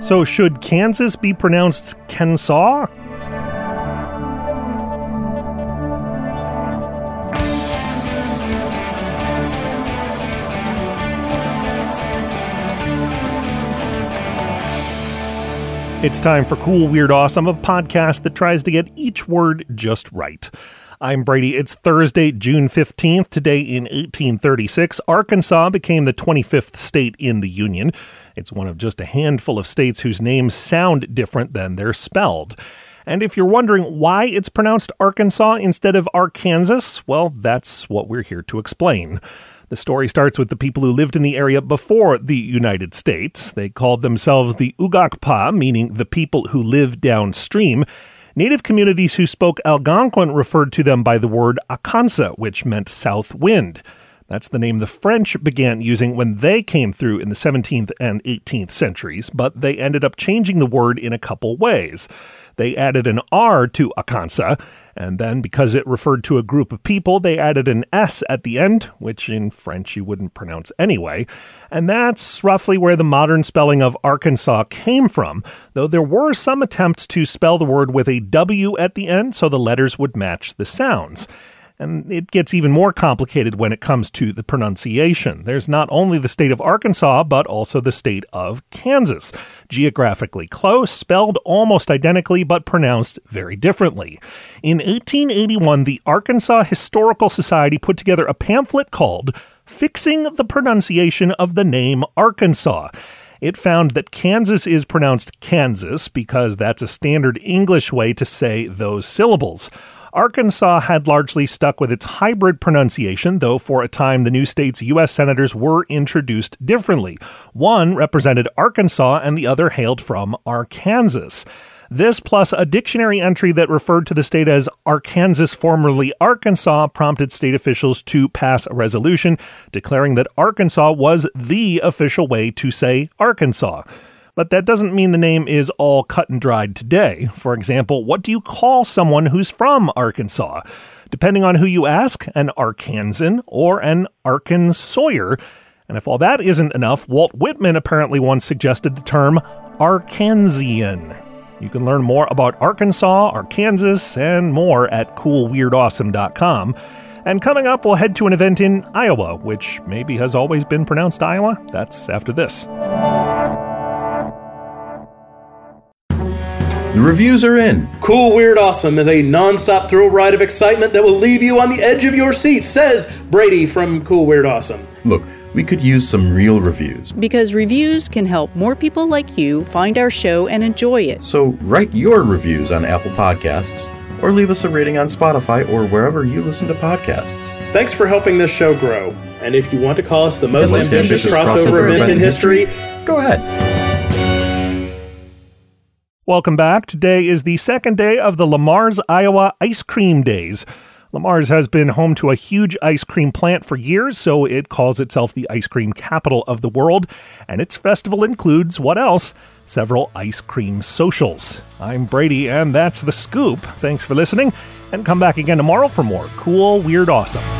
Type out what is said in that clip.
So, should Kansas be pronounced Kensaw? It's time for Cool, Weird, Awesome, a podcast that tries to get each word just right. I'm Brady. It's Thursday, June 15th. Today in 1836, Arkansas became the 25th state in the Union. It's one of just a handful of states whose names sound different than they're spelled. And if you're wondering why it's pronounced Arkansas instead of Arkansas, well, that's what we're here to explain. The story starts with the people who lived in the area before the United States. They called themselves the Ugaakpa, meaning the people who live downstream. Native communities who spoke Algonquin referred to them by the word Akansa, which meant south wind. That's the name the French began using when they came through in the 17th and 18th centuries, but they ended up changing the word in a couple ways. They added an R to Akansa, and then because it referred to a group of people, they added an S at the end, which in French you wouldn't pronounce anyway. And that's roughly where the modern spelling of Arkansas came from, though there were some attempts to spell the word with a W at the end so the letters would match the sounds. And it gets even more complicated when it comes to the pronunciation. There's not only the state of Arkansas, but also the state of Kansas. Geographically close, spelled almost identically, but pronounced very differently. In 1881, the Arkansas Historical Society put together a pamphlet called Fixing the Pronunciation of the Name Arkansas. It found that Kansas is pronounced Kansas because that's a standard English way to say those syllables. Arkansas had largely stuck with its hybrid pronunciation, though for a time the new state's U.S. senators were introduced differently. One represented Arkansas and the other hailed from Arkansas. This, plus a dictionary entry that referred to the state as Arkansas, formerly Arkansas, prompted state officials to pass a resolution declaring that Arkansas was the official way to say Arkansas. But that doesn't mean the name is all cut and dried today. For example, what do you call someone who's from Arkansas? Depending on who you ask, an Arkansan or an Arkansawyer. And if all that isn't enough, Walt Whitman apparently once suggested the term Arkansian. You can learn more about Arkansas, Arkansas, and more at coolweirdawesome.com. And coming up, we'll head to an event in Iowa, which maybe has always been pronounced Iowa. That's after this. The reviews are in. Cool Weird Awesome is a non-stop thrill ride of excitement that will leave you on the edge of your seat, says Brady from Cool Weird Awesome. Look, we could use some real reviews. Because reviews can help more people like you find our show and enjoy it. So write your reviews on Apple Podcasts or leave us a rating on Spotify or wherever you listen to podcasts. Thanks for helping this show grow. And if you want to call us the most, The most ambitious, ambitious crossover, crossover event event in history, Go ahead. Welcome back. Today is the second day of the Le Mars Iowa Ice Cream Days. Le Mars has been home to a huge ice cream plant for years, so it calls itself the ice cream capital of the world. And its festival includes what else? Several ice cream socials. I'm Brady, and that's the scoop. Thanks for listening, and come back again tomorrow for more cool, weird, awesome.